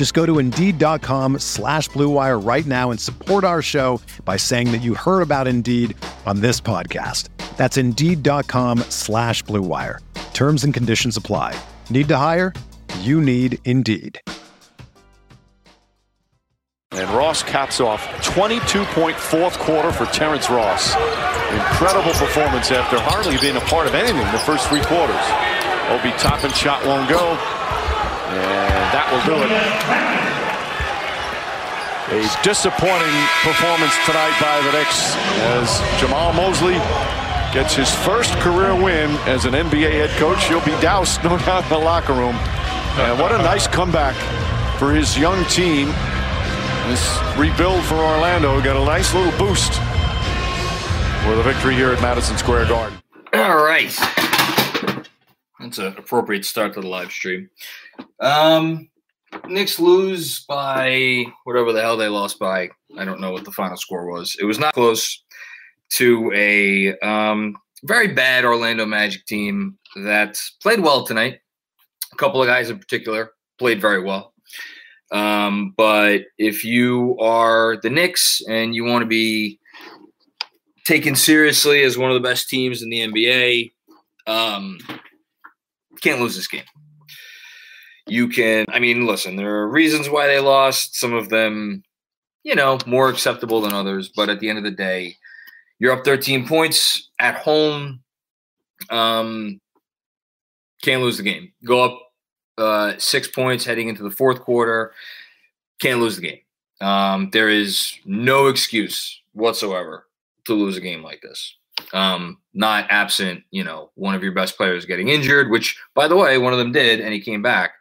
Just go to Indeed.com slash BlueWire right now and support our show by saying that you heard about Indeed on this podcast. That's Indeed.com slash BlueWire. Terms and conditions apply. Need to hire? You need Indeed. And Ross caps off 22-point fourth quarter for Terrence Ross. Incredible performance after hardly being a part of anything the first three quarters. Obi Toppin shot won't go. And that will do it. A disappointing performance tonight by the Knicks as Jamahl Mosley gets his first career win as an NBA head coach. He'll be doused, no doubt, in the locker room. And what a nice comeback for his young team. This rebuild for Orlando got a nice little boost with a victory here at Madison Square Garden. All right. That's an appropriate start to the live stream. Um, Knicks lose by whatever the hell they lost by. I don't know what the final score was. It was not close to a um, very bad Orlando Magic team that played well tonight. A couple of guys in particular played very well. Um, but if you are the Knicks and you want to be taken seriously as one of the best teams in the NBA, um, can't lose this game. You can, I mean, listen, there are reasons why they lost. Some of them, you know, more acceptable than others. But at the end of the day, you're up 13 points at home. Um, can't lose the game. Go up uh, six points heading into the fourth quarter. Can't lose the game. Um, there is no excuse whatsoever to lose a game like this. Um, not absent, you know, one of your best players getting injured, which, by the way, one of them did, and he came back.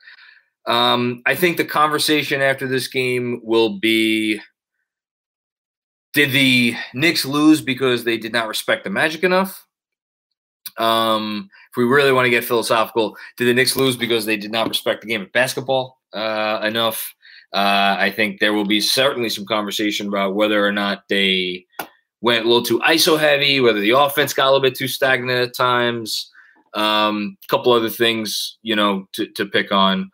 Um, I think the conversation after this game will be did the Knicks lose because they did not respect the Magic enough? Um, if we really want to get philosophical, did the Knicks lose because they did not respect the game of basketball uh, enough? Uh, I think there will be certainly some conversation about whether or not they went a little too ISO heavy, whether the offense got a little bit too stagnant at times. A um, couple other things, you know, to, to pick on,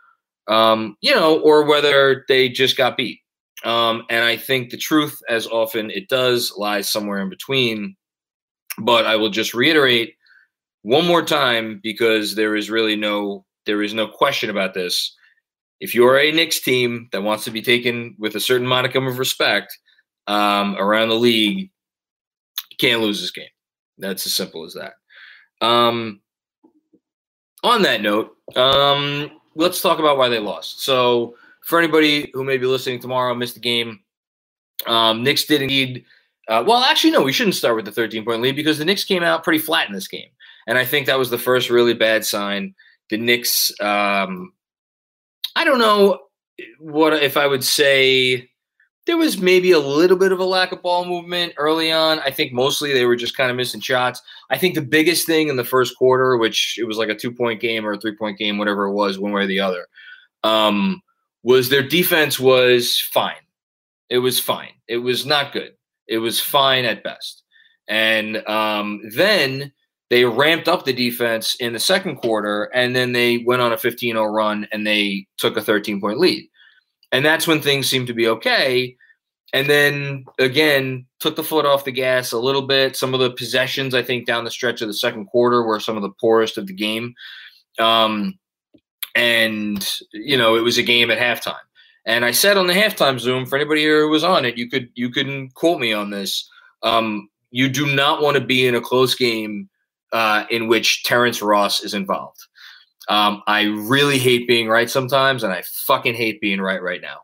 um, you know, or whether they just got beat. Um, and I think the truth, as often it does, lies somewhere in between. But I will just reiterate one more time because there is really no there is no question about this. If you're a Knicks team that wants to be taken with a certain modicum of respect um, around the league, can't lose this game. That's as simple as that. Um, on that note, um, let's talk about why they lost. So, for anybody who may be listening tomorrow, missed the game, um, Knicks did indeed. Uh, well, actually, no, we shouldn't start with the 13 point lead because the Knicks came out pretty flat in this game. And I think that was the first really bad sign. The Knicks, um, I don't know what if I would say there was maybe a little bit of a lack of ball movement early on. I think mostly they were just kind of missing shots. I think the biggest thing in the first quarter, which it was like a two point game or a three point game, whatever it was, one way or the other, um, was their defense was fine. It was fine. It was not good. It was fine at best. And um, then they ramped up the defense in the second quarter and then they went on a 15-0 run and they took a 13 point lead and that's when things seemed to be okay. And then again took the foot off the gas a little bit. Some of the possessions i think down the stretch of the second quarter were some of the poorest of the game. Um, and you know it was a game at halftime. And i said on the halftime zoom for anybody here who was on it you could you can quote me on this. Um, you do not want to be in a close game uh, in which Terrence Ross is involved. Um, I really hate being right sometimes, and I fucking hate being right right now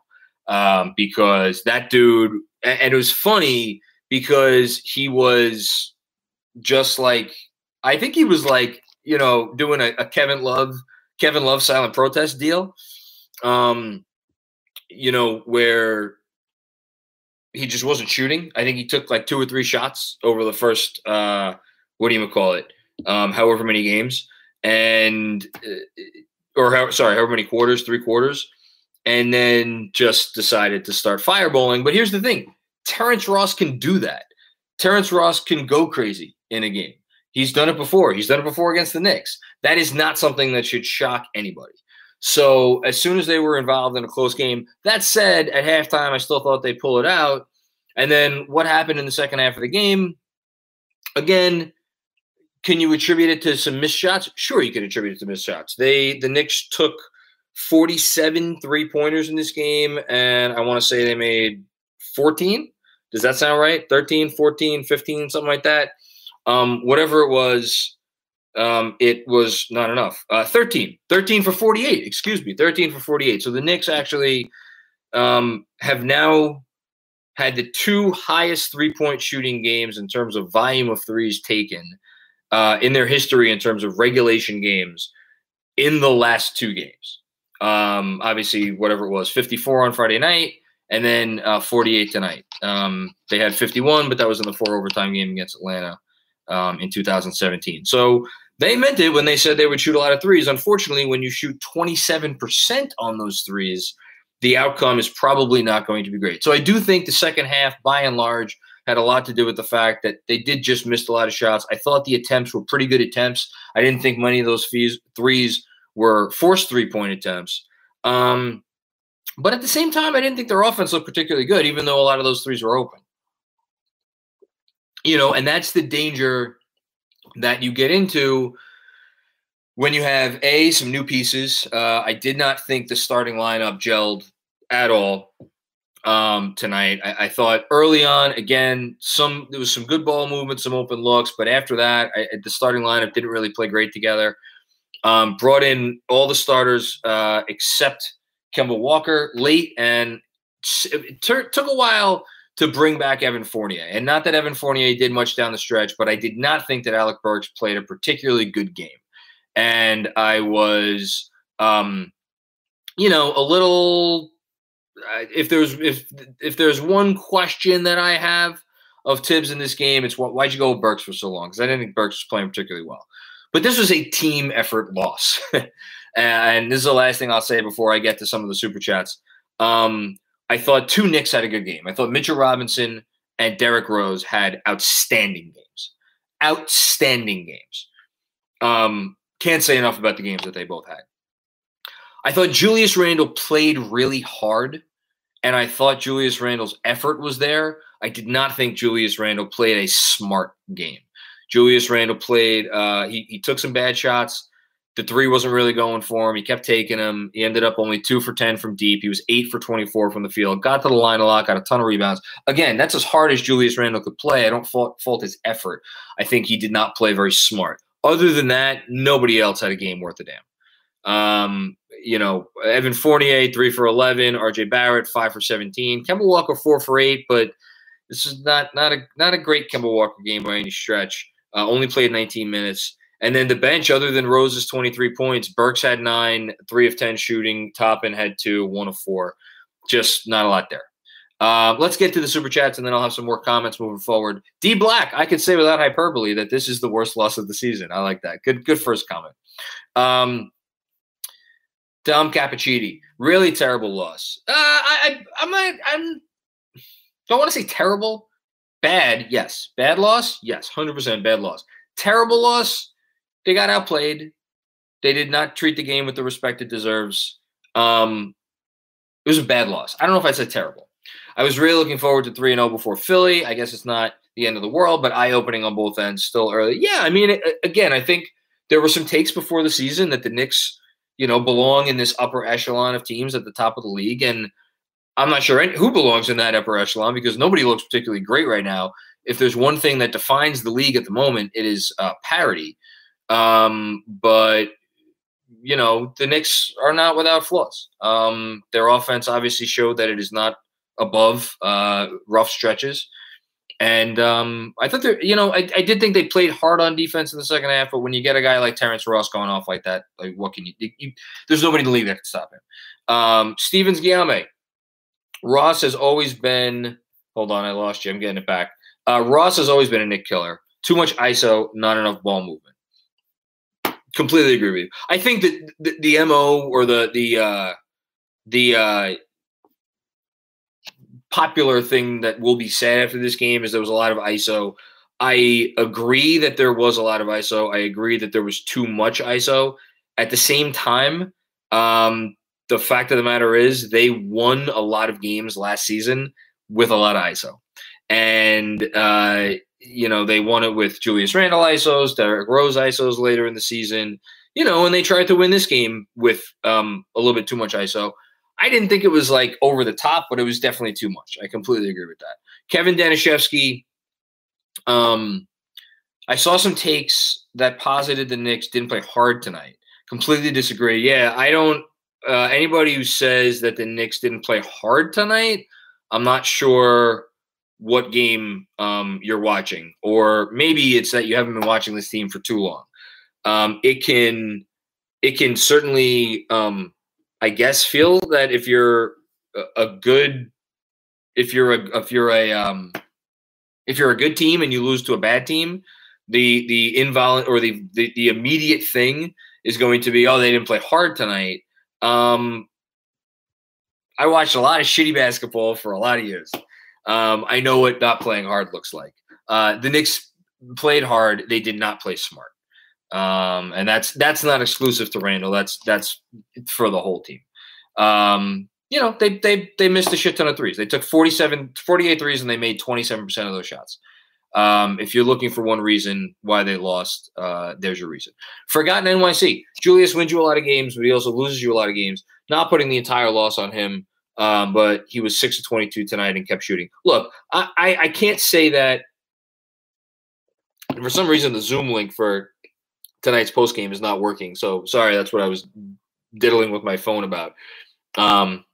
um, because that dude. And it was funny because he was just like I think he was like you know doing a, a Kevin Love Kevin Love silent protest deal. Um, you know where he just wasn't shooting. I think he took like two or three shots over the first uh, what do you call it? Um, however many games and uh, or how, sorry, however many quarters, three quarters, and then just decided to start fireballing. But here's the thing: Terrence Ross can do that. Terrence Ross can go crazy in a game. He's done it before. He's done it before against the Knicks. That is not something that should shock anybody. So as soon as they were involved in a close game, that said, at halftime, I still thought they'd pull it out. And then what happened in the second half of the game? Again, can you attribute it to some missed shots? Sure, you can attribute it to missed shots. They the Knicks took 47 three pointers in this game, and I want to say they made 14. Does that sound right? 13, 14, 15, something like that. Um, whatever it was, um, it was not enough. Uh, 13, 13 for 48, excuse me, 13 for 48. So the Knicks actually um, have now had the two highest three point shooting games in terms of volume of threes taken uh, in their history in terms of regulation games in the last two games. Um, obviously, whatever it was, 54 on Friday night and then uh, 48 tonight. Um, they had 51, but that was in the four overtime game against Atlanta um, in 2017. So they meant it when they said they would shoot a lot of threes. Unfortunately, when you shoot 27% on those threes, the outcome is probably not going to be great. So I do think the second half, by and large, had a lot to do with the fact that they did just miss a lot of shots. I thought the attempts were pretty good attempts. I didn't think many of those fees, threes were forced three point attempts. Um, but at the same time, I didn't think their offense looked particularly good, even though a lot of those threes were open. You know, and that's the danger that you get into when you have a some new pieces. Uh, I did not think the starting lineup gelled at all um, tonight. I, I, thought early on, again, some there was some good ball movement, some open looks, but after that, I, the starting lineup didn't really play great together. Um, brought in all the starters uh, except Kemba Walker late, and it t- took a while to bring back Evan Fournier. And not that Evan Fournier did much down the stretch, but I did not think that Alec Burks played a particularly good game, and I was. Um, you know, a little if there's if if there's one question that I have of Thibs in this game, it's what why'd you go with Burks for so long? Because I didn't think Burks was playing particularly well. But this was a team effort loss. and this is the last thing I'll say before I get to some of the super chats. Um, I thought two Knicks had a good game. I thought Mitchell Robinson and Derrick Rose had outstanding games. Outstanding games. Um, can't say enough about the games that they both had. I thought Julius Randle played really hard, and I thought Julius Randle's effort was there. I did not think Julius Randle played a smart game. Julius Randle played, uh, he, he took some bad shots. The three wasn't really going for him. He kept taking them. He ended up only two for 10 from deep. He was eight for 24 from the field. Got to the line a lot, got a ton of rebounds. Again, that's as hard as Julius Randle could play. I don't fault, fault his effort. I think he did not play very smart. Other than that, nobody else had a game worth a damn. Um, you know, Evan Fournier, three for 11, RJ Barrett, five for 17, Kemba Walker, four for eight, but this is not, not a, not a great Kemba Walker game by any stretch. Uh, only played 19 minutes. And then the bench, other than Rose's 23 points, Burks had nine, three of 10 shooting. Toppin had two, one of four. Just not a lot there. Uh, let's get to the super chats and then I'll have some more comments moving forward. D Black, I could say without hyperbole that this is the worst loss of the season. I like that. Good, good first comment. Um, Dom Cappuccini, really terrible loss. Uh, I, I, I'm not, I'm, don't want to say terrible. Bad, yes. Bad loss, yes. Hundred percent bad loss. Terrible loss. They got outplayed. They did not treat the game with the respect it deserves. Um, it was a bad loss. I don't know if I said terrible. I was really looking forward to three and zero oh before Philly. I guess it's not the end of the world, but eye opening on both ends. Still early. Yeah, I mean, again, I think there were some takes before the season that the Knicks you know, belong in this upper echelon of teams at the top of the league. And I'm not sure who belongs in that upper echelon because nobody looks particularly great right now. if there's one thing that defines the league at the moment, it is uh, parity. Um, but you know, the Knicks are not without flaws. Um, their offense obviously showed that it is not above uh, rough stretches. And um, I thought they you know, I, I did think they played hard on defense in the second half, but when you get a guy like Terrence Ross going off like that, like what can you, you there's nobody in the league that can stop him. Um, Stevens Guillaume, Ross has always been, hold on, I lost you. I'm getting it back. Uh, Ross has always been a Knick killer. Too much ISO, not enough ball movement. Completely agree with you. I think that the, the MO or the, the, uh, the, uh, popular thing that will be said after this game is there was a lot of ISO. I agree that there was a lot of ISO. I agree that there was too much ISO. At the same time, um, the fact of the matter is they won a lot of games last season with a lot of ISO. And, uh, you know, they won it with Julius Randle ISOs, Derrick Rose ISOs later in the season, you know, and they tried to win this game with um, a little bit too much ISO. I didn't think it was like over the top, but it was definitely too much. I completely agree with that. Kevin Danishevsky, um, I saw some takes that posited the Knicks didn't play hard tonight. Completely disagree. Yeah, I don't. Uh, anybody who says that the Knicks didn't play hard tonight, I'm not sure what game um, you're watching, or maybe it's that you haven't been watching this team for too long. Um, it can, it can certainly um, I guess feel that if you're a, good if you're a if you're a um if you're a good team and you lose to a bad team, the the involunt or the, the the immediate thing is going to be oh they didn't play hard tonight. Um I watched a lot of shitty basketball for a lot of years. Um, I know what not playing hard looks like. Uh, the Knicks played hard. They did not play smart. Um, and that's that's not exclusive to Randle. That's that's for the whole team. Um, you know, they they they missed a shit ton of threes. They took 47, 48 threes and they made 27% of those shots. Um, if you're looking for one reason why they lost, uh, there's your reason. Forgotten NYC. Julius wins you a lot of games, but he also loses you a lot of games. Not putting the entire loss on him, um, but he was six to twenty-two tonight and kept shooting. Look, I, I, I can't say that. For some reason, the Zoom link for tonight's post game is not working. So sorry, that's what I was diddling with my phone about. Um,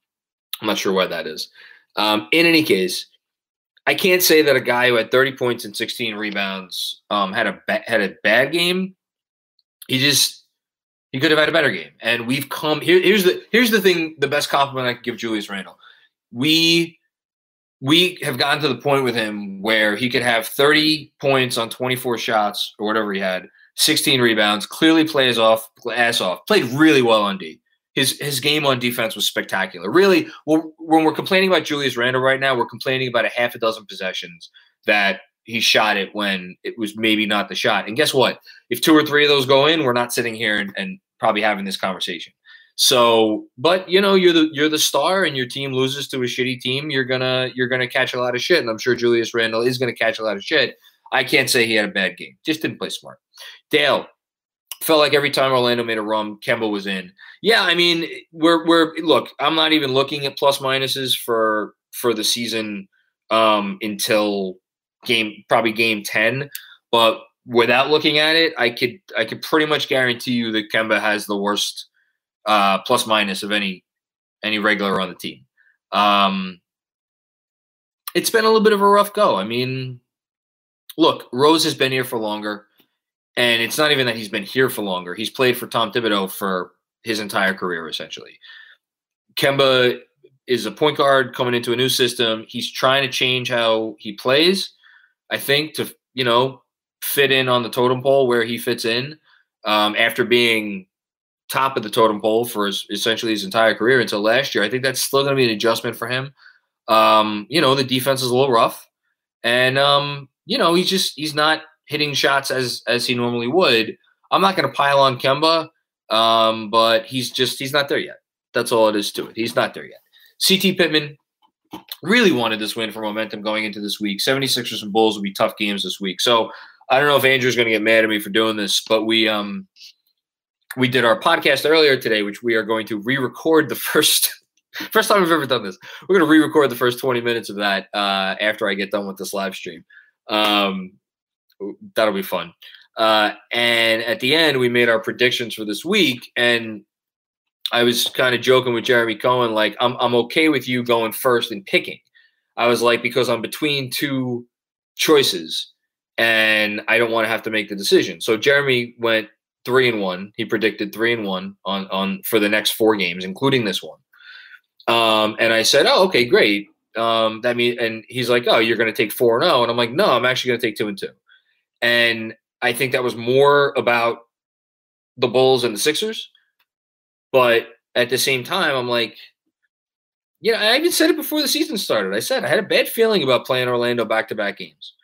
I'm not sure why that is. Um, in any case, I can't say that a guy who had 30 points and 16 rebounds um, had a ba- had a bad game. He just he could have had a better game. And we've come here. Here's the here's the thing. The best compliment I could give Julius Randle. We we have gotten to the point with him where he could have 30 points on 24 shots or whatever he had, 16 rebounds, clearly plays off ass off, played really well on D. His his game on defense was spectacular. Really, when we're complaining about Julius Randle right now, we're complaining about a half a dozen possessions that he shot it when it was maybe not the shot. And guess what? If two or three of those go in, we're not sitting here and, and probably having this conversation. So, but you know, you're the you're the star, and your team loses to a shitty team. You're gonna you're gonna catch a lot of shit, and I'm sure Julius Randle is gonna catch a lot of shit. I can't say he had a bad game. Just didn't play smart. Dale felt like every time Orlando made a run, Kemba was in. Yeah, I mean, we're we're look. I'm not even looking at plus minuses for for the season um, until game probably game ten. But without looking at it, I could I could pretty much guarantee you that Kemba has the worst uh, plus minus of any any regular on the team. Um, it's been a little bit of a rough go. I mean, look, Rose has been here for longer. And it's not even that he's been here for longer. He's played for Tom Thibodeau for his entire career, essentially. Kemba is a point guard coming into a new system. He's trying to change how he plays, I think, to, you know, fit in on the totem pole where he fits in um, after being top of the totem pole for his, essentially his entire career until last year. I think that's still going to be an adjustment for him. Um, you know, the defense is a little rough. And, um, you know, he's just, he's not hitting shots as as he normally would. I'm not going to pile on Kemba, um, but he's just he's not there yet. That's all it is to it. He's not there yet. CT Pittman really wanted this win for momentum going into this week. 76ers and Bulls will be tough games this week. So I don't know if Andrew's going to get mad at me for doing this, but we um we did our podcast earlier today, which we are going to re-record the first first time we've ever done this. We're going to re-record the first 20 minutes of that uh, after I get done with this live stream. Um, that'll be fun. Uh, and at the end, we made our predictions for this week, and I was kind of joking with Jeremy Cohen, like I'm I'm okay with you going first and picking. I was like because I'm between two choices, and I don't want to have to make the decision. So Jeremy went three and one. He predicted three and one on on for the next four games, including this one. Um, and I said, "Oh, okay, great." Um, that mean, and he's like, "Oh, you're going to take four and zero," and I'm like, "No, I'm actually going to take two and two. And I think that was more about the Bulls and the Sixers. But at the same time, I'm like, you know, I even said it before the season started. I said I had a bad feeling about playing Orlando back to back games.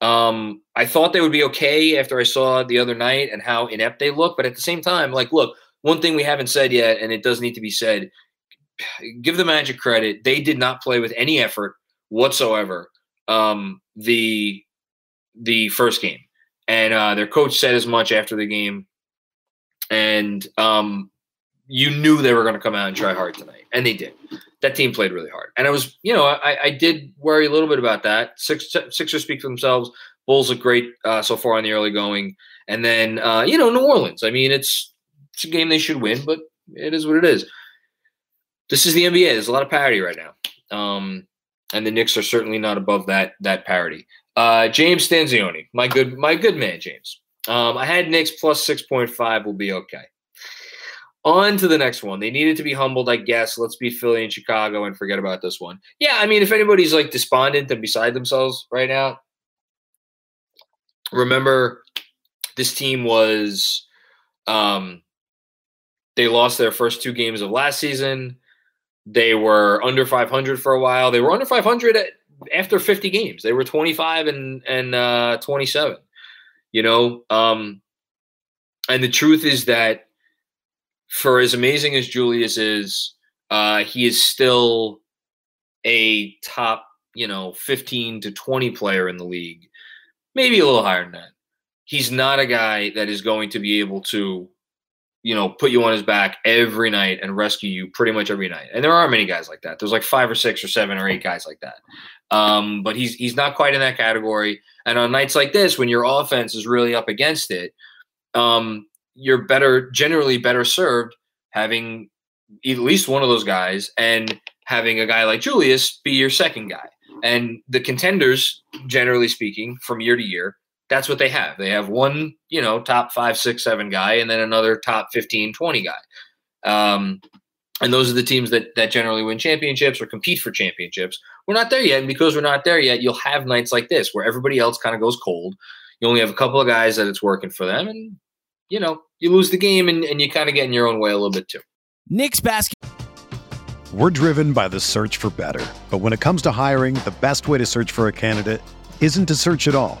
Um, I thought they would be okay after I saw the other night and how inept they look. But at the same time, like, look, one thing we haven't said yet, and it does need to be said give the Magic credit. They did not play with any effort whatsoever. Um, the the first game, and uh, their coach said as much after the game, and um, you knew they were going to come out and try hard tonight, and they did. That team played really hard, and I was, you know, I, I did worry a little bit about that. Six Sixers speak for themselves. Bulls look great uh, so far in the early going, and then uh, you know New Orleans. I mean, it's it's a game they should win, but it is what it is. This is the NBA. There's a lot of parity right now, um, and the Knicks are certainly not above that that parity. Uh, James Stanzioni, my good my good man, James. Um, I had Knicks plus six point five. Will be okay. On to the next one. They needed to be humbled, I guess. Let's beat Philly and Chicago and forget about this one. Yeah, I mean, if anybody's like despondent and beside themselves right now, remember this team was um they lost their first two games of last season. They were under 500 for a while. They were under 500 at after 50 games. They were 25 and and uh, 27. You know, um, and the truth is that for as amazing as Julius is, uh, he is still a top, you know, 15 to 20 player in the league, maybe a little higher than that. He's not a guy that is going to be able to you know, put you on his back every night and rescue you pretty much every night. And there are many guys like that. There's like five or six or seven or eight guys like that. Um, but he's he's not quite in that category. And on nights like this, when your offense is really up against it, um, you're better generally better served having at least one of those guys and having a guy like Julius be your second guy. And the contenders, generally speaking, from year to year, that's what they have. They have one, you know, top five, six, seven guy, and then another top 15, 20 guy. Um, and those are the teams that that generally win championships or compete for championships. We're not there yet, and because we're not there yet, you'll have nights like this where everybody else kind of goes cold. You only have a couple of guys that it's working for them, and you know you lose the game, and, and you kind of get in your own way a little bit too. Knicks basketball. We're driven by the search for better, but when it comes to hiring, the best way to search for a candidate isn't to search at all.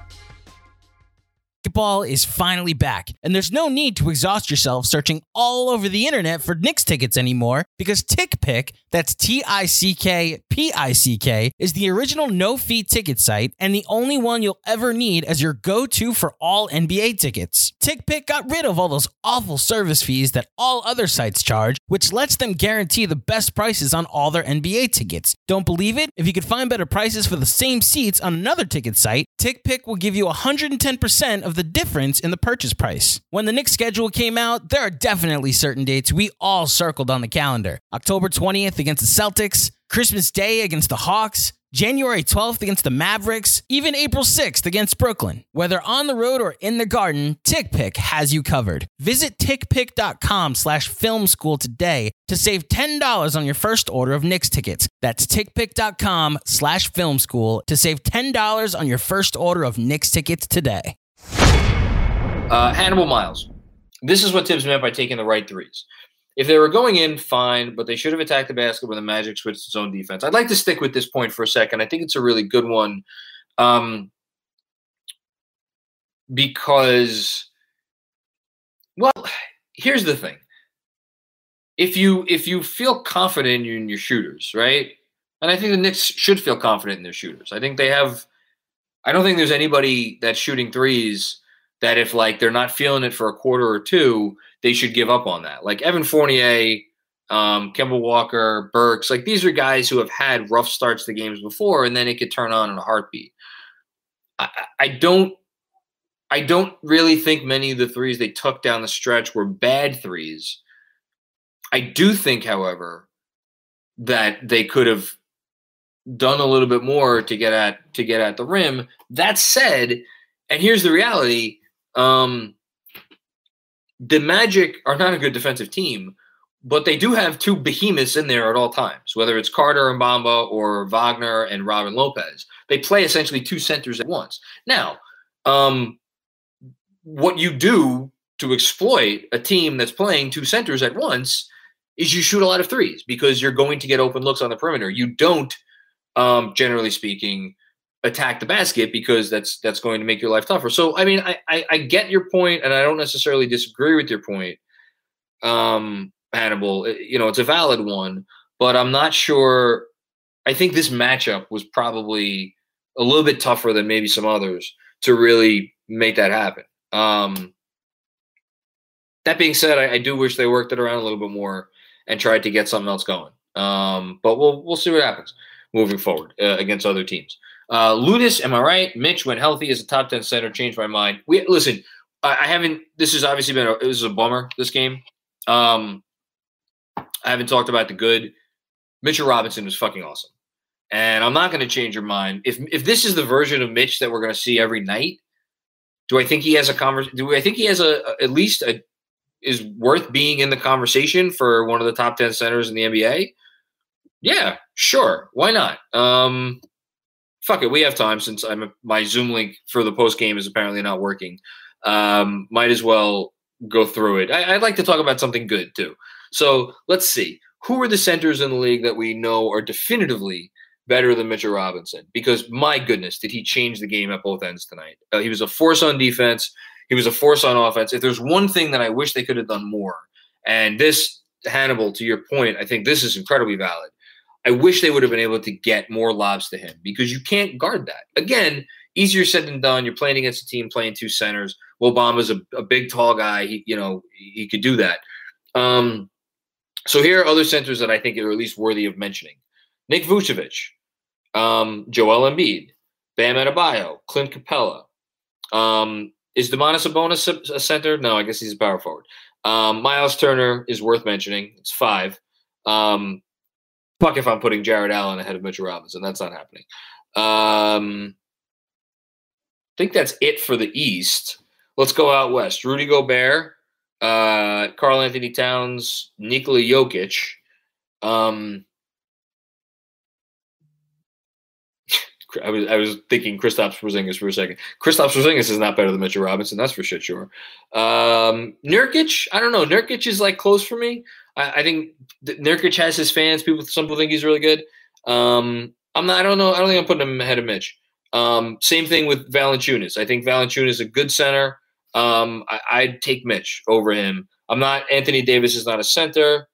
Basketball is finally back, and there's no need to exhaust yourself searching all over the internet for Knicks tickets anymore because TickPick, that's T I C K P I C K, is the original no fee ticket site and the only one you'll ever need as your go to for all NBA tickets. TickPick got rid of all those awful service fees that all other sites charge, which lets them guarantee the best prices on all their NBA tickets. Don't believe it? If you could find better prices for the same seats on another ticket site, TickPick will give you 110% of the difference in the purchase price. When the Knicks schedule came out, there are definitely certain dates we all circled on the calendar. October 20th against the Celtics, Christmas Day against the Hawks, January 12th against the Mavericks, even April 6th against Brooklyn. Whether on the road or in the garden, TickPick has you covered. Visit tickpick.com slash film school today to save $10 on your first order of Knicks tickets. That's tickpick.com slash film school to save $10 on your first order of Knicks tickets today. Uh, Hannibal Miles. This is what Thibs meant by taking the right threes. If they were going in, fine, but they should have attacked the basket when the Magic switched its own defense. I'd like to stick with this point for a second. I think it's a really good one um, because, well, here's the thing. If you if you feel confident in your shooters, right? And I think the Knicks should feel confident in their shooters. I think they have. I don't think there's anybody that's shooting threes that if like they're not feeling it for a quarter or two, they should give up on that. Like Evan Fournier, um, Kemba Walker, Burks, like these are guys who have had rough starts to games before, and then it could turn on in a heartbeat. I, I don't, I don't really think many of the threes they took down the stretch were bad threes. I do think, however, that they could have done a little bit more to get at to get at the rim. That said, and here's the reality: um, the Magic are not a good defensive team, but they do have two behemoths in there at all times, whether it's Carter and Bamba or Wagner and Robin Lopez. They play essentially two centers at once. Now, um, what you do to exploit a team that's playing two centers at once is you shoot a lot of threes because you're going to get open looks on the perimeter. You don't, um, generally speaking, attack the basket because that's that's going to make your life tougher. So I mean, I, I, I get your point, and I don't necessarily disagree with your point, um, Hannibal. You know, it's a valid one, but I'm not sure. I think this matchup was probably a little bit tougher than maybe some others to really make that happen. Um, that being said, I, I do wish they worked it around a little bit more and tried to get something else going. Um, but we'll we'll see what happens moving forward uh, against other teams. Uh, Ludus, am I right? Mitch, when healthy as a top ten center, changed my mind. We listen. I, I haven't. This has obviously been a. This is a bummer. This game. Um, I haven't talked about the good. Mitchell Robinson was fucking awesome, and I'm not going to change your mind. If if this is the version of Mitch that we're going to see every night, do I think he has a convers? Do I think he has a, a at least a is worth being in the conversation for one of the top ten centers in the NBA? Yeah, sure. Why not? Um, fuck it, we have time since I'm my Zoom link for the post game is apparently not working. Um, might as well go through it. I, would like to talk about something good too. So let's see. Who are the centers in the league that we know are definitively better than Mitchell Robinson? Because my goodness, did he change the game at both ends tonight? Uh, he was a force on defense. He was a force on offense. If there's one thing that I wish they could have done more, and this Hannibal, to your point, I think this is incredibly valid. I wish they would have been able to get more lobs to him because you can't guard that. Again, easier said than done. You're playing against a team playing two centers. Mo Bamba's a, a big, tall guy. He, you know, he could do that. Um, so here are other centers that I think are at least worthy of mentioning: Nick Vucevic, um, Joel Embiid, Bam Adebayo, Clint Capela. Um, is Domantas Sabonis a center? No, I guess he's a power forward. Um, Miles Turner is worth mentioning. It's five. Um, fuck if I'm putting Jarrett Allen ahead of Mitchell Robinson. That's not happening. Um, I think that's it for the East. Let's go out west. Rudy Gobert, uh, Karl Anthony Towns, Nikola Jokic. Um, I was I was thinking Kristaps Porzingis for a second. Kristaps Porzingis is not better than Mitchell Robinson, that's for shit sure. Um, Nurkic, I don't know. Nurkic is like close for me. I, I think Nurkic has his fans. People, some people think he's really good. Um, I'm not. I don't know. I don't think I'm putting him ahead of Mitch. Um, same thing with Valanciunas. I think Valanciunas is a good center. Um, I, would take Mitch over him. I'm not. Anthony Davis is not a center.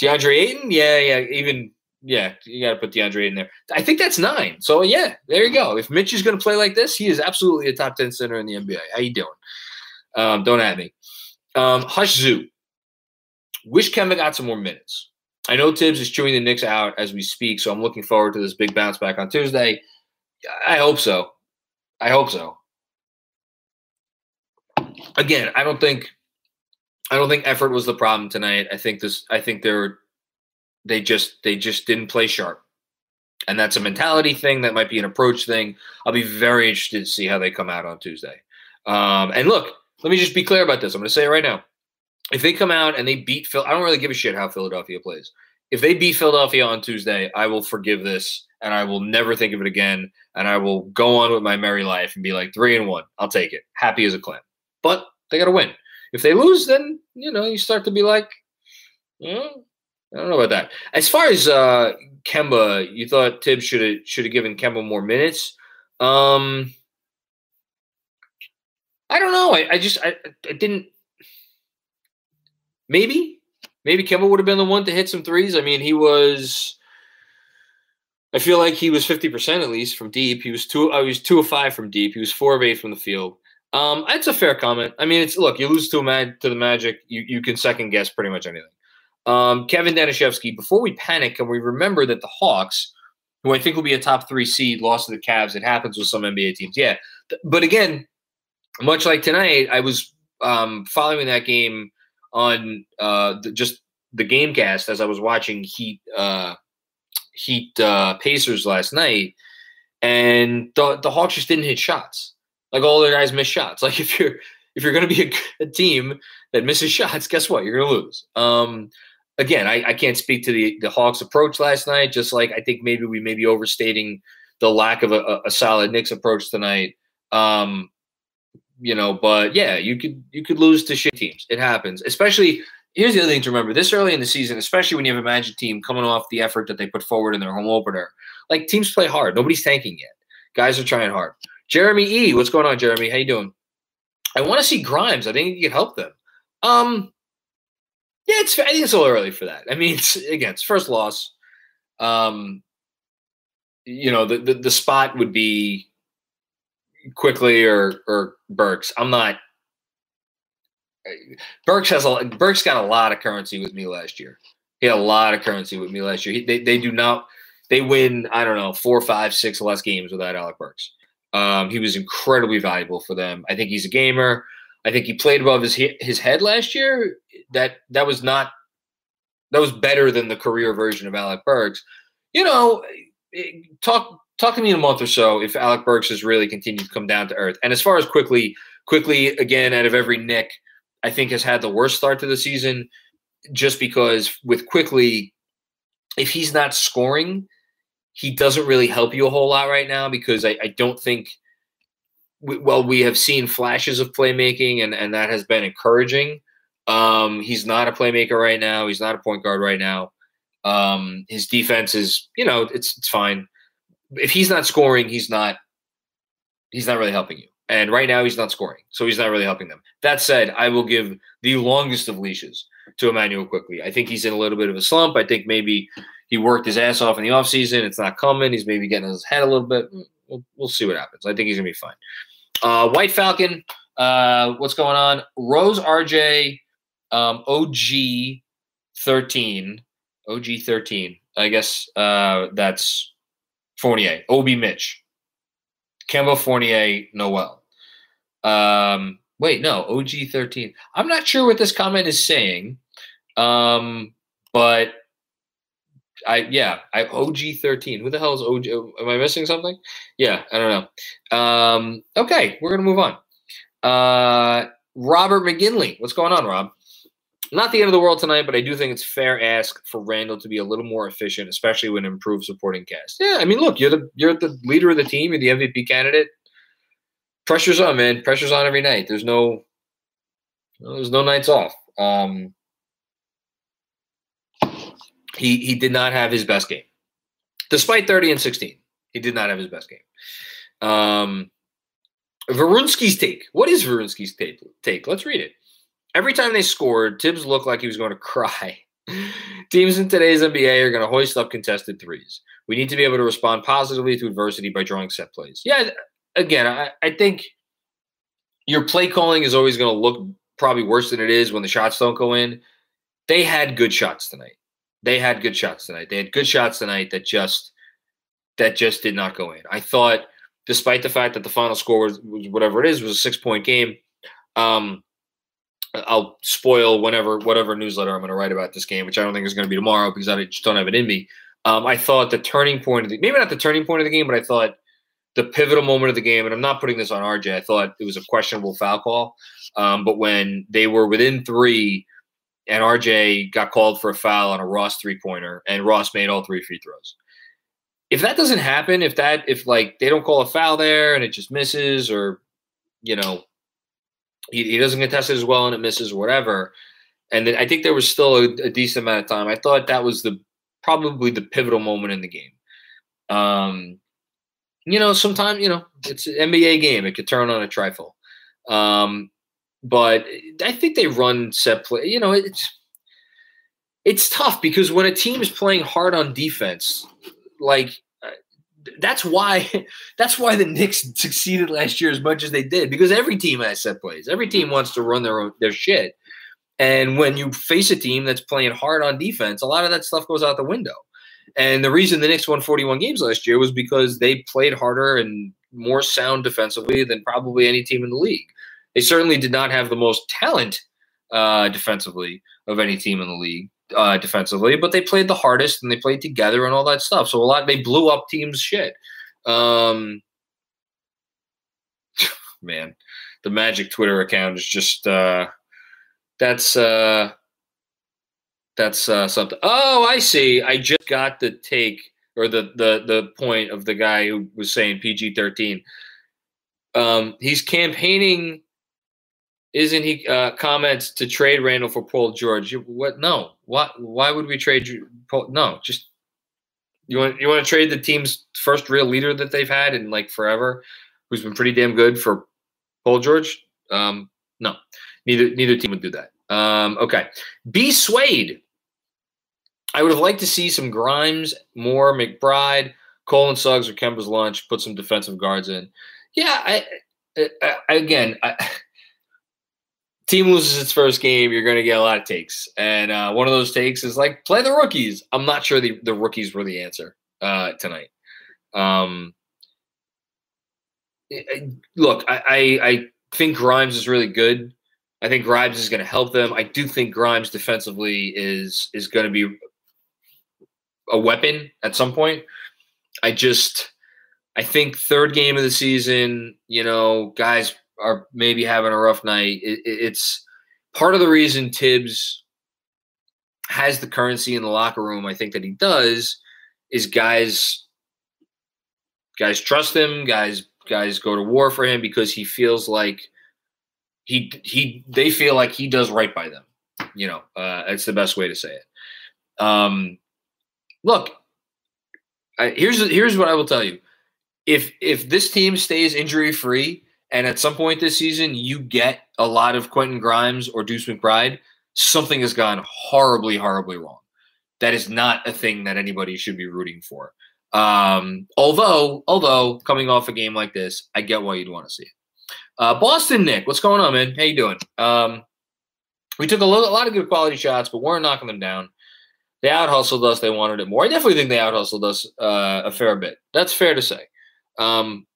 DeAndre Ayton, yeah, yeah. Even yeah, you got to put DeAndre in there. I think that's nine. So yeah, there you go. If Mitch is going to play like this, he is absolutely a top ten center in the NBA. How you doing? Um, don't at me. Um, Hush Zoo. Wish Kemba got some more minutes. I know Thibs is chewing the Knicks out as we speak, so I'm looking forward to this big bounce back on Tuesday. I hope so. I hope so. Again, I don't think I don't think effort was the problem tonight. I think this I think they're they just they just didn't play sharp. And that's a mentality thing, that might be an approach thing. I'll be very interested to see how they come out on Tuesday. Um, and look, let me just be clear about this. I'm going to say it right now if they come out and they beat Phil, I don't really give a shit how Philadelphia plays. If they beat Philadelphia on Tuesday, I will forgive this and I will never think of it again. And I will go on with my merry life and be like three and one. I'll take it. Happy as a clam. But they got to win. If they lose, then you know you start to be like, I don't know about that. As far as uh, Kemba, you thought Thibs should have should have given Kemba more minutes. Um, I don't know. I, I just I, I didn't maybe, maybe Kemba would have been the one to hit some threes. I mean, he was. I feel like he was fifty percent at least from deep. He was two. I uh, was two of five from deep. He was four of eight from the field. Um, that's a fair comment. I mean, it's look, you lose to a mag to the Magic, you you can second guess pretty much anything. Um, Kevin Danishevsky. Before we panic, and we remember that the Hawks, who I think will be a top three seed, lost to the Cavs. It happens with some NBA teams. Yeah, but again, much like tonight, I was um, following that game on uh, the, just the as I was watching Heat uh, Heat uh, Pacers last night, and the the Hawks just didn't hit shots. Like all their guys missed shots. Like if you're if you're going to be a, a, team that misses shots, guess what? You're going to lose. Um, again, I, I can't speak to the the Hawks' approach last night. Just like I think maybe we may be overstating the lack of a, a solid Knicks approach tonight. Um, you know, but yeah, you could you could lose to shit teams. It happens. Especially here's the other thing to remember: this early in the season, especially when you have a Magic team coming off the effort that they put forward in their home opener, like teams play hard. Nobody's tanking yet. Guys are trying hard. Jeremy E, what's going on, Jeremy? How you doing? I want to see Grimes. I think he could help them. Um, yeah, it's I think it's a little early for that. I mean, it's again, it's first loss. Um, you know, the, the the spot would be Quickley or or Burks. I'm not. Burks has a Burks got a lot of currency with me last year. He had a lot of currency with me last year. He, they they do not they win I don't know four, five, six less games without Alec Burks. Um, he was incredibly valuable for them. I think he's a gamer. I think he played above his his head last year. That that was not that was better than the career version of Alec Burks. You know, talk talk to me in a month or so if Alec Burks has really continued to come down to earth. And as far as Quickley, Quickley again out of every Knick, I think has had the worst start to the season, just because with Quickley, if he's not scoring, he doesn't really help you a whole lot right now because I, I don't think. Well, we have seen flashes of playmaking, and, and that has been encouraging. Um, he's not a playmaker right now. He's not a point guard right now. Um, his defense is, you know, it's it's fine if he's not scoring, he's not he's not really helping you. And right now he's not scoring, so he's not really helping them. That said, I will give the longest of leashes to Immanuel Quickley. I think he's in a little bit of a slump. I think maybe he worked his ass off in the offseason. It's not coming. He's maybe getting his head a little bit. We'll, we'll see what happens. I think he's gonna be fine. Uh, White Falcon, uh, what's going on? Rose RJ, um, OG thirteen, OG thirteen. I guess uh, that's Fournier, Obi Mitch, Kemba Fournier, Noel. Um, Wait, no, OG 13. I'm not sure what this comment is saying. Um, but I yeah, I OG 13. Who the hell is OG? Am I missing something? Yeah, I don't know. Um, okay, we're gonna move on. Uh, Robert McGinley, what's going on, Rob? Not the end of the world tonight, but I do think it's fair ask for Randle to be a little more efficient, especially when improved supporting cast. Yeah, I mean, look, you're the you're the leader of the team, you're the MVP candidate. Pressure's on, man. Pressure's on every night. There's no there's no nights off. Um, he he did not have his best game, despite 30 and 16. He did not have his best game. Um, Varunski's take. What is Varunski's take? Take. Let's read it. Every time they scored, Thibs looked like he was going to cry. Teams in today's NBA are going to hoist up contested threes. We need to be able to respond positively to adversity by drawing set plays. Yeah, again, I, I think your play calling is always going to look probably worse than it is when the shots don't go in. They had good shots tonight. They had good shots tonight. They had good shots tonight that just that just did not go in. I thought, despite the fact that the final score was, was whatever it is, was a six point game. Um, I'll spoil whenever whatever newsletter I'm going to write about this game, which I don't think is going to be tomorrow because I just don't have it in me. Um, I thought the turning point of the maybe not the turning point of the game, but I thought the pivotal moment of the game, and I'm not putting this on RJ. I thought it was a questionable foul call, um, but when they were within three, and RJ got called for a foul on a Ross three pointer, and Ross made all three free throws. If that doesn't happen, if that if like they don't call a foul there and it just misses, or you know he, he doesn't contest it as well and it misses whatever. And then I think there was still a, a, decent amount of time. I thought that was the probably the pivotal moment in the game. Um, you know, sometimes you know it's an NBA game; it could turn on a trifle. Um, but I think they run set play. You know, it's it's tough because when a team is playing hard on defense, like that's why that's why the Knicks succeeded last year as much as they did because every team has set plays. Every team wants to run their own, their shit. And when you face a team that's playing hard on defense, a lot of that stuff goes out the window. And the reason the Knicks won 41 games last year was because they played harder and more sound defensively than probably any team in the league. They certainly did not have the most talent uh, defensively of any team in the league uh, defensively, but they played the hardest and they played together and all that stuff. So a lot they blew up teams' shit. Um, man, the Magic Twitter account is just uh, that's uh, that's uh, something. Oh, I see. I just got the take or the the the point of the guy who was saying PG thirteen. Um, he's campaigning isn't he uh, comments to trade Randle for Paul George? What? No. What? Why would we trade you? Paul? No. Just you want you want to trade the team's first real leader that they've had in like forever, who's been pretty damn good for Paul George. Um, no, neither neither team would do that. Um, okay, B Swade. I would have liked to see some Grimes, Moore, McBride, Colin Suggs, or Kemba's lunch. Put some defensive guards in. Yeah, I, I, I again. I, team loses its first game, you're going to get a lot of takes. And uh, one of those takes is like, play the rookies. I'm not sure the, the rookies were the answer uh, tonight. Um, look, I, I, I think Grimes is really good. I think Grimes is going to help them. I do think Grimes defensively is is going to be a weapon at some point. I just I think third game of the season, you know, guys are maybe having a rough night. It, it's part of the reason Thibs has the currency in the locker room. I think that he does is guys guys trust him. Guys guys go to war for him because he feels like he he they feel like he does right by them. You know, uh, that's the best way to say it. Um, look, I, here's here's what I will tell you: if if this team stays injury free and at some point this season you get a lot of Quentin Grimes or Deuce McBride, something has gone horribly, horribly wrong. That is not a thing that anybody should be rooting for. Um, although, although coming off a game like this, I get why you'd want to see it. Uh, Boston Knick, what's going on, man? How you doing? Um, we took a, lo- a lot of good quality shots, but weren't knocking them down. They out hustled us. They wanted it more. I definitely think they out hustled us uh, a fair bit. That's fair to say. Um,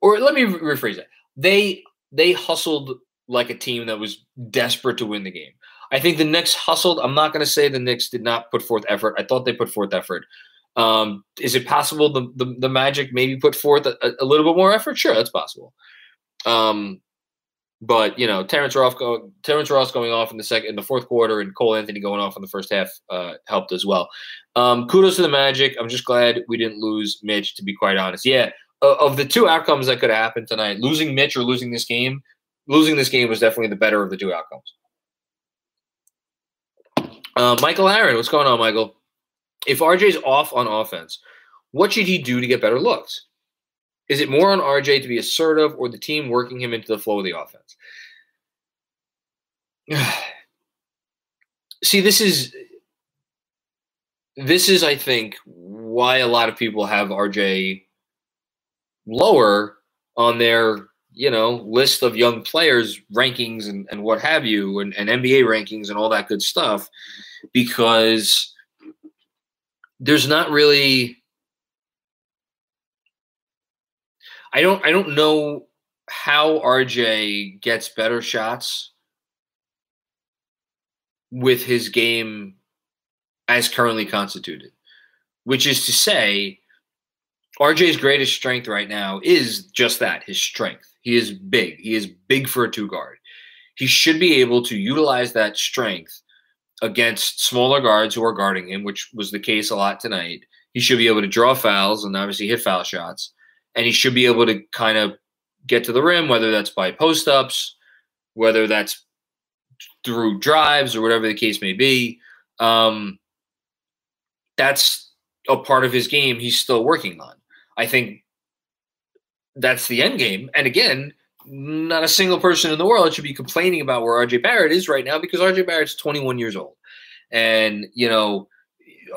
or let me rephrase that. They they hustled like a team that was desperate to win the game. I think the Knicks hustled. I'm not going to say the Knicks did not put forth effort. I thought they put forth effort. Um, is it possible the, the, the Magic maybe put forth a, a, little bit more effort? Sure, that's possible. Um, but you know, Terrence Ross, go, Terrence Ross going off in the second, in the fourth quarter, and Cole Anthony going off in the first half uh, helped as well. Um, kudos to the Magic. I'm just glad we didn't lose Mitch. To be quite honest, yeah. Of the two outcomes that could happen tonight, losing Mitch or losing this game, losing this game was definitely the better of the two outcomes. Uh, Michael Aaron, what's going on, Michael? If RJ's off on offense, what should he do to get better looks? Is it more on RJ to be assertive or the team working him into the flow of the offense? See, this is this is, I think, why a lot of people have RJ lower on their, you know, list of young players rankings and, and what have you, and, and NBA rankings and all that good stuff, because there's not really I don't I don't know how RJ gets better shots with his game as currently constituted, which is to say, RJ's greatest strength right now is just that his strength. He is big. He is big for a two guard. He should be able to utilize that strength against smaller guards who are guarding him, which was the case a lot tonight. He should be able to draw fouls and obviously hit foul shots and he should be able to kind of get to the rim, whether that's by post ups, whether that's through drives or whatever the case may be. Um, that's a part of his game he's still working on. I think that's the end game. And again, not a single person in the world should be complaining about where RJ Barrett is right now because RJ Barrett's 21 years old. And, you know,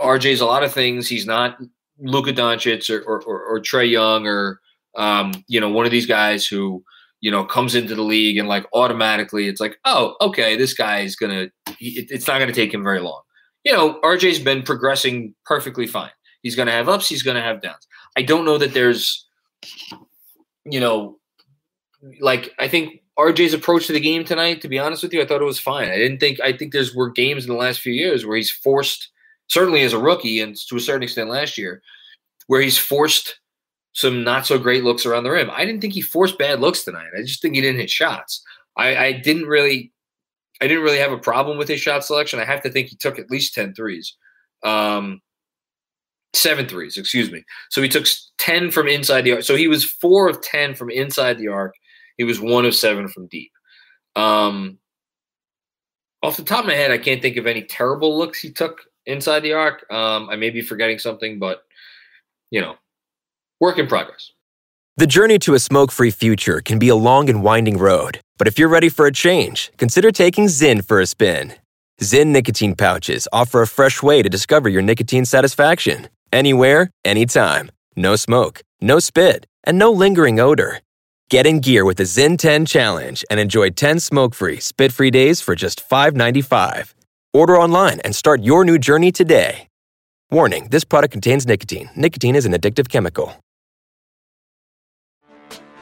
RJ's a lot of things. He's not Luka Doncic or, or, or, or Trae Young or um, you know one of these guys who you know comes into the league and like automatically it's like oh okay this guy is gonna it's not gonna take him very long. You know RJ's been progressing perfectly fine. He's gonna have ups. He's gonna have downs. I don't know that there's you know like I think RJ's approach to the game tonight. To be honest with you, I thought it was fine. I didn't think I think there's were games in the last few years where he's forced certainly as a rookie and to a certain extent last year, where he's forced some not so great looks around the rim. I didn't think he forced bad looks tonight. I just think he didn't hit shots. I, I didn't really I didn't really have a problem with his shot selection. I have to think he took at least 10 threes. Um, seven threes, excuse me. So he took 10 from inside the arc. So he was four of 10 from inside the arc. He was one of seven from deep. Um, off the top of my head, I can't think of any terrible looks he took inside the arc. Um, I may be forgetting something, but you know, work in progress. The journey to a smoke free future can be a long and winding road, but if you're ready for a change, consider taking Zyn for a spin. Zyn nicotine pouches offer a fresh way to discover your nicotine satisfaction anywhere, anytime. No smoke, no spit, and no lingering odor. Get in gear with the Zyn 10 Challenge and enjoy 10 smoke free, spit free days for just $5.95. Order online and start your new journey today. Warning this product contains nicotine. Nicotine is an addictive chemical.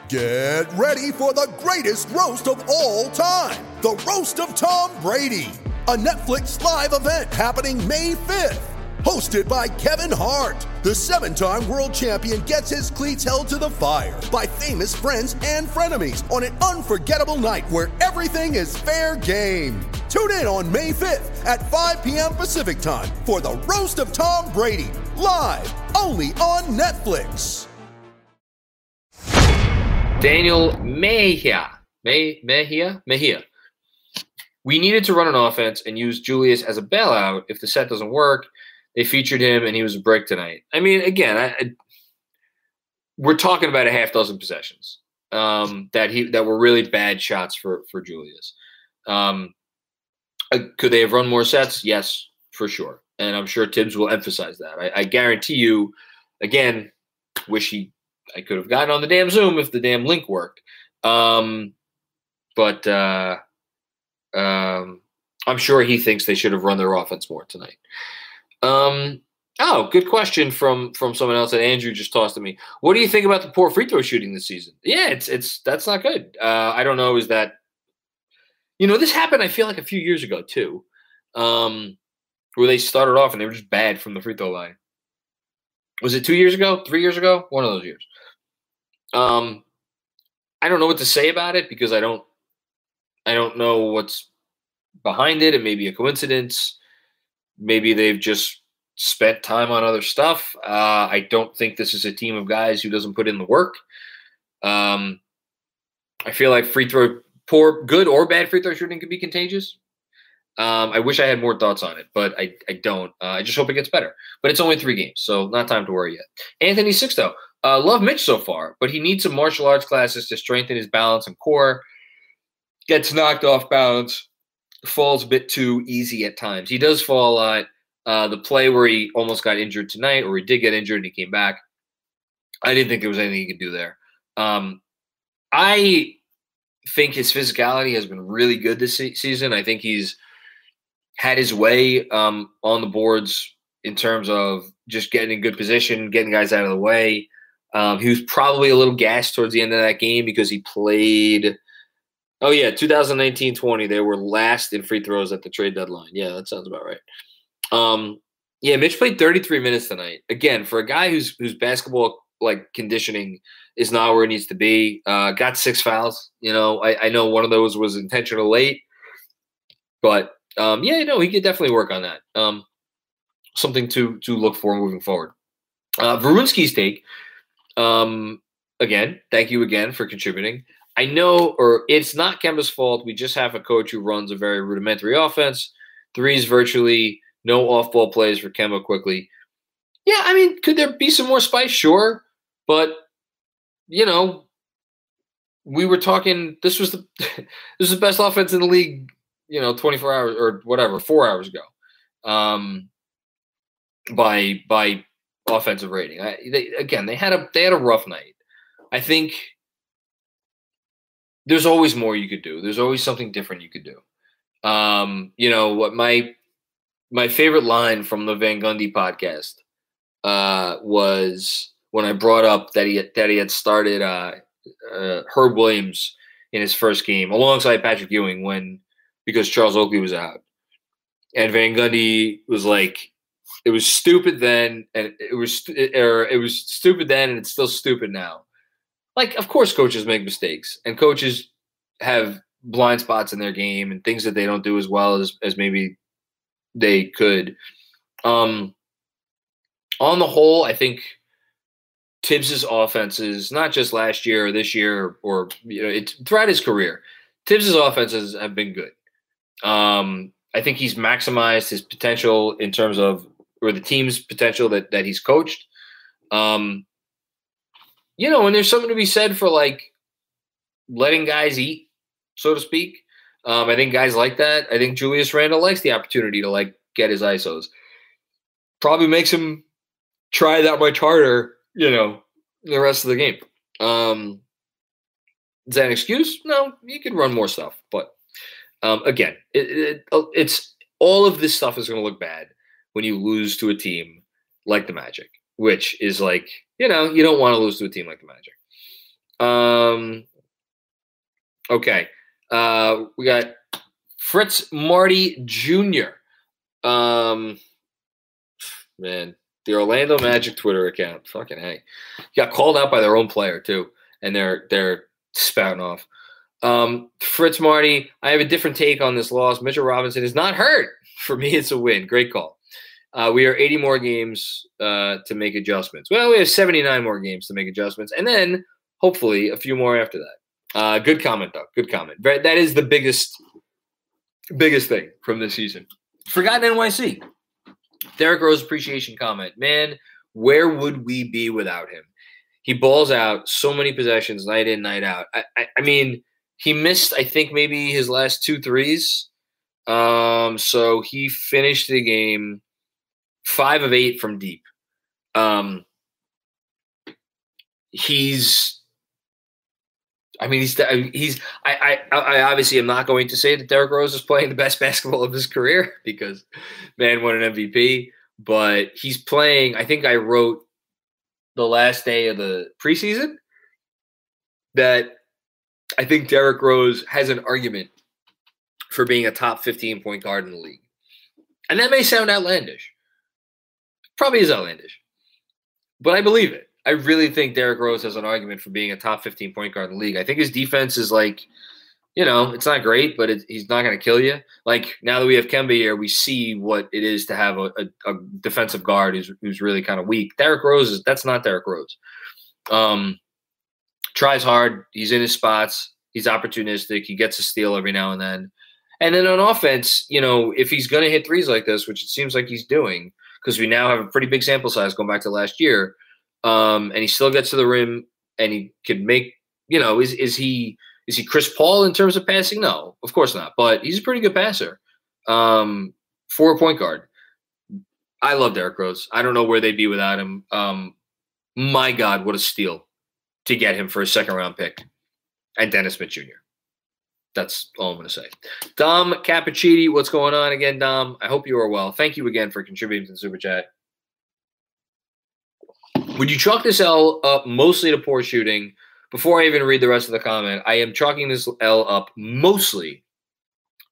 Get ready for the greatest roast of all time the Roast of Tom Brady, a Netflix live event happening May 5th hosted by Kevin Hart. The seven time world champion gets his cleats held to the fire by famous friends and frenemies on an unforgettable night where everything is fair game. Tune in on May 5th at 5 p.m. Pacific time for the Roast of Tom Brady, live only on Netflix. Daniel Mejia. May, Mejia? Mejia. We needed to run an offense and use Julius as a bailout if the set doesn't work they featured him, and he was a brick tonight. I mean, again, I, I, we're talking about a half dozen possessions um, that he that were really bad shots for for Julius. Um, uh, could they have run more sets? Yes, for sure. And I'm sure Thibs will emphasize that. I, I guarantee you. Again, wish he I could have gotten on the damn Zoom if the damn link worked. Um, but uh, um, I'm sure he thinks they should have run their offense more tonight. Um, oh, good question from from someone else that Andrew just tossed to me. What do you think about the poor free throw shooting this season? Yeah, it's it's that's not good. Uh, I don't know. Is that You know, this happened. I feel like a few years ago too, um, where they started off and they were just bad from the free throw line. Was it two years ago? Three years ago? One of those years. Um, I don't know what to say about it because I don't, I don't know what's behind it. It may be a coincidence. Maybe they've just spent time on other stuff. Uh, I don't think this is a team of guys who doesn't put in the work. Um, I feel like free throw, poor, good or bad free throw shooting could be contagious. Um, I wish I had more thoughts on it, but I, I don't. Uh, I just hope it gets better. But it's only three games, so not time to worry yet. Anthony Sixto, uh, love Mitch so far, but he needs some martial arts classes to strengthen his balance and core. Gets knocked off balance, falls a bit too easy at times. He does fall a lot. Uh, the play where he almost got injured tonight, or he did get injured and he came back, I didn't think there was anything he could do there. Um, I think his physicality has been really good this se- season. I think he's had his way um, on the boards in terms of just getting in good position, getting guys out of the way. Um, he was probably a little gassed towards the end of that game because he played. Oh yeah, 2019-20. They were last in free throws at the trade deadline. Yeah, that sounds about right. Um, yeah, Mitch played 33 minutes tonight. Again, for a guy who's whose basketball like conditioning is not where it needs to be. Uh, got six fouls. You know, I, I know one of those was intentional late, but um, yeah, no, he could definitely work on that. Um, something to to look for moving forward. Uh, take. Um, again, thank you again for contributing. I know, or it's not Kemba's fault. We just have a coach who runs a very rudimentary offense. Threes virtually no off ball plays for Kemba Quickley. Yeah, I mean, could there be some more spice? Sure. But, you know, we were talking, this was the this was the best offense in the league, you know, 24 hours or whatever, four hours ago. Um, by by offensive rating. I, they, again, they had a they had a rough night. I think there's always more you could do. There's always something different you could do. Um, you know what my my favorite line from the Van Gundy podcast uh, was when I brought up that he that he had started uh, uh, Herb Williams in his first game alongside Patrick Ewing when because Charles Oakley was out, and Van Gundy was like, "It was stupid then, and it was or it was stupid then, and it's still stupid now." Like, of course, coaches make mistakes, and coaches have blind spots in their game and things that they don't do as well as as maybe they could. Um, on the whole, I think Thibs's offenses, not just last year or this year, or, you know, throughout his career, Thibs's offenses have been good. Um, I think he's maximized his potential in terms of, or the team's potential that that he's coached. Um, you know, and there's something to be said for like letting guys eat, so to speak. Um, I think guys like that. I think Julius Randle likes the opportunity to like get his ISOs. Probably makes him try that much harder, you know, the rest of the game. Um, is that an excuse? No, you could run more stuff, but um, again, it, it, oh, it's all of this stuff is going to look bad when you lose to a team like the Magic, which is like you know you don't want to lose to a team like the Magic. Um, okay, uh, we got Fritz Marty Jr. Um, man, the Orlando Magic Twitter account. Fucking hey, got called out by their own player too, and they're they're spouting off. Um, Fritz Marty, I have a different take on this loss. Mitchell Robinson is not hurt. For me, it's a win. Great call. Uh, we are 80 more games uh, to make adjustments. Well, we have 79 more games to make adjustments, and then hopefully a few more after that. Uh, good comment, though. Good comment. That is the biggest, biggest thing from this season. Forgotten NYC. Derrick Rose appreciation comment. Man, where would we be without him? He balls out so many possessions night in, night out. I, I, I mean, he missed, I think, maybe his last two threes. Um, so he finished the game five of eight from deep. Um, he's I mean, he's he's. I, I I obviously am not going to say that Derrick Rose is playing the best basketball of his career because man won an MVP, but he's playing. I think I wrote the last day of the preseason that I think Derrick Rose has an argument for being a top 15 point guard in the league. And that may sound outlandish. Probably is outlandish. But I believe it. I really think Derrick Rose has an argument for being a top 15 point guard in the league. I think his defense is like, you know, it's not great, but it, he's not going to kill you. Like now that we have Kemba here, we see what it is to have a, a, a defensive guard who's, who's really kind of weak. Derrick Rose is that's not Derrick Rose. Um, tries hard. He's in his spots. He's opportunistic. He gets a steal every now and then. And then on offense, you know, if he's going to hit threes like this, which it seems like he's doing, because we now have a pretty big sample size going back to last year, um, and he still gets to the rim and he could make, you know, is is he is he Chris Paul in terms of passing? No, of course not. But he's a pretty good passer um, for a point guard. I love Derrick Rose. I don't know where they'd be without him. Um, my God, what a steal to get him for a second round pick and Dennis Smith Jr. That's all I'm going to say. Dom Cappuccini, what's going on again, Dom? I hope you are well. Thank you again for contributing to the super chat. Would you chalk this L up mostly to poor shooting? Before I even read the rest of the comment, I am chalking this L up mostly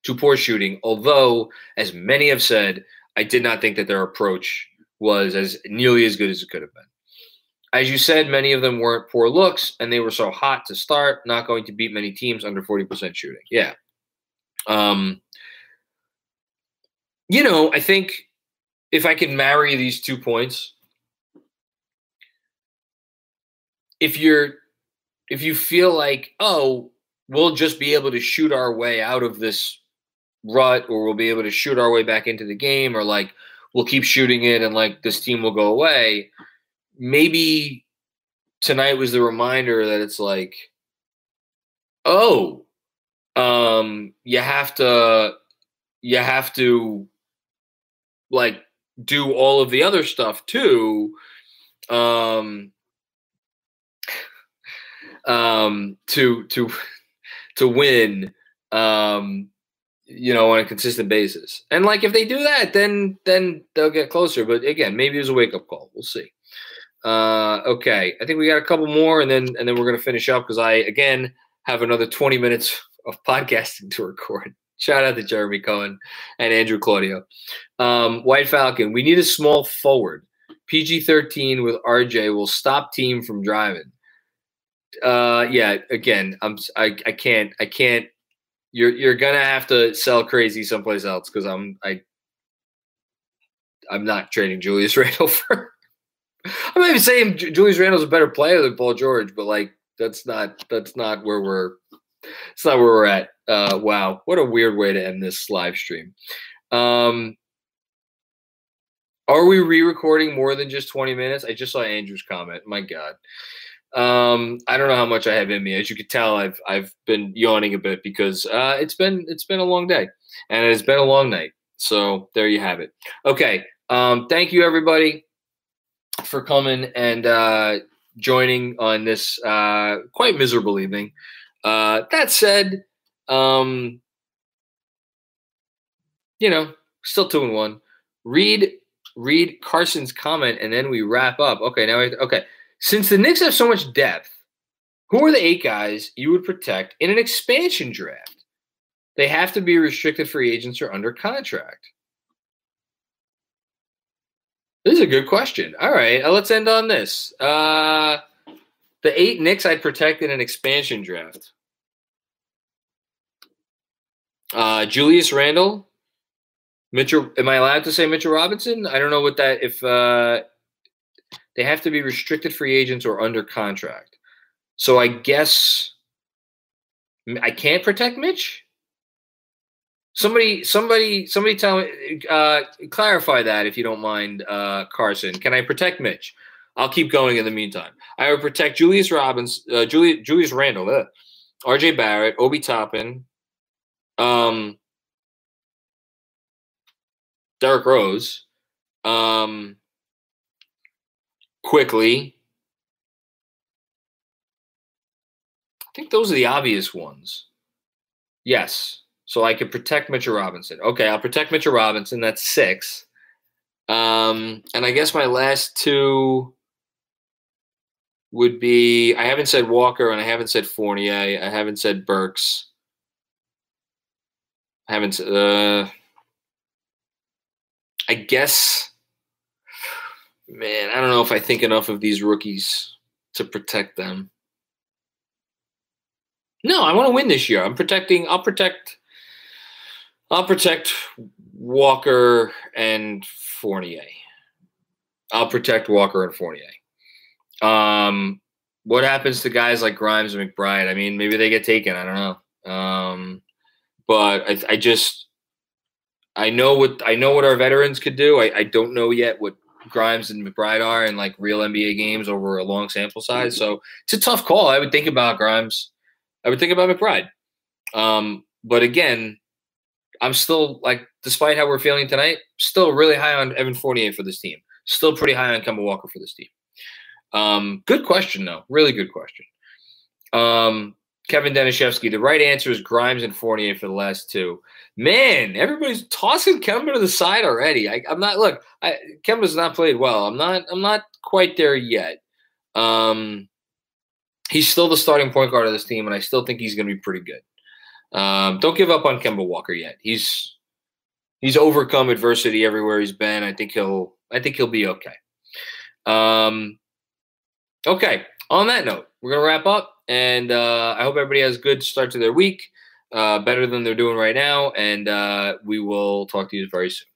to poor shooting, although, as many have said, I did not think that their approach was as nearly as good as it could have been. As you said, many of them weren't poor looks, and they were so hot to start, not going to beat many teams under 40% shooting. Yeah. Um, you know, I think if I can marry these two points, if you're if you feel like, oh, we'll just be able to shoot our way out of this rut or we'll be able to shoot our way back into the game or like we'll keep shooting it and like this team will go away maybe tonight was the reminder that it's like, oh, um, you have to, you have to, like, do all of the other stuff too, um, um, to to to win, um, you know, on a consistent basis. And like, if they do that, then then they'll get closer. But again, maybe it was a wake up call. We'll see. Uh, okay, I think we got a couple more, and then and then we're gonna finish up because I again have another 20 minutes of podcasting to record. Shout out to Jeremy Cohen and Andrew Claudio. Um, White Falcon, we need a small forward. PG 13 with RJ will stop team from driving. Uh, yeah, again, I'm I, I can't I can't. You're you're gonna have to sell crazy someplace else because I'm I I'm not trading Julius Randle for I'm not even saying Julius Randle's a better player than Paul George, but like that's not that's not where we're it's not where we're at. Uh, wow, what a weird way to end this live stream. Um, are we re-recording more than just 20 minutes? I just saw Andrew's comment. My God. Um, I don't know how much I have in me. As you can tell, I've I've been yawning a bit because uh, it's been it's been a long day and it's been a long night. So there you have it. Okay. Um, thank you everybody for coming and uh, joining on this uh, quite miserable evening. Uh, that said, um, you know, still two and one. Read read Carson's comment and then we wrap up. Okay, now I, okay. Since the Knicks have so much depth, who are the eight guys you would protect in an expansion draft? They have to be restricted free agents or under contract. This is a good question. All right, uh, let's end on this. Uh, the eight Knicks I'd protect in an expansion draft. Uh, Julius Randle, Mitchell. Am I allowed to say Mitchell Robinson? I don't know what that. If uh, they have to be restricted free agents or under contract, so I guess I can't protect Mitch. Somebody, somebody, somebody tell me, uh, clarify that if you don't mind, uh, Carson. Can I protect Mitch? I'll keep going in the meantime. I would protect Julius Robbins, uh, Julius, Julius Randle, uh, RJ Barrett, Obi Toppin, um, Derrick Rose, um, Quickley. I think those are the obvious ones. Yes. So I could protect Mitchell Robinson. Okay, I'll protect Mitchell Robinson. That's six. Um, and I guess my last two would be I haven't said Walker and I haven't said Fournier. I haven't said Burks. I haven't. Uh, I guess, man, I don't know if I think enough of these rookies to protect them. No, I want to win this year. I'm protecting. I'll protect. I'll protect Walker and Fournier. I'll protect Walker and Fournier. Um, what happens to guys like Grimes and McBride? I mean, maybe they get taken. I don't know. Um, but I, I just I know what I know what our veterans could do. I, I don't know yet what Grimes and McBride are in like real NBA games over a long sample size. So it's a tough call. I would think about Grimes. I would think about McBride. Um, but again, I'm still like, despite how we're feeling tonight, still really high on Evan Fournier for this team. Still pretty high on Kemba Walker for this team. Um, good question though. Really good question. Um, Kevin Denishevsky. The right answer is Grimes and Fournier for the last two. Man, everybody's tossing Kemba to the side already. I, am not. Look, I, Kemba's not played well. I'm not. I'm not quite there yet. Um, he's still the starting point guard of this team, and I still think he's going to be pretty good. Um, don't give up on Kemba Walker yet. He's he's overcome adversity everywhere he's been. I think he'll. I think he'll be okay. Um, okay. On that note, we're gonna wrap up. And uh, I hope everybody has a good start to their week, uh, better than they're doing right now. And uh, we will talk to you very soon.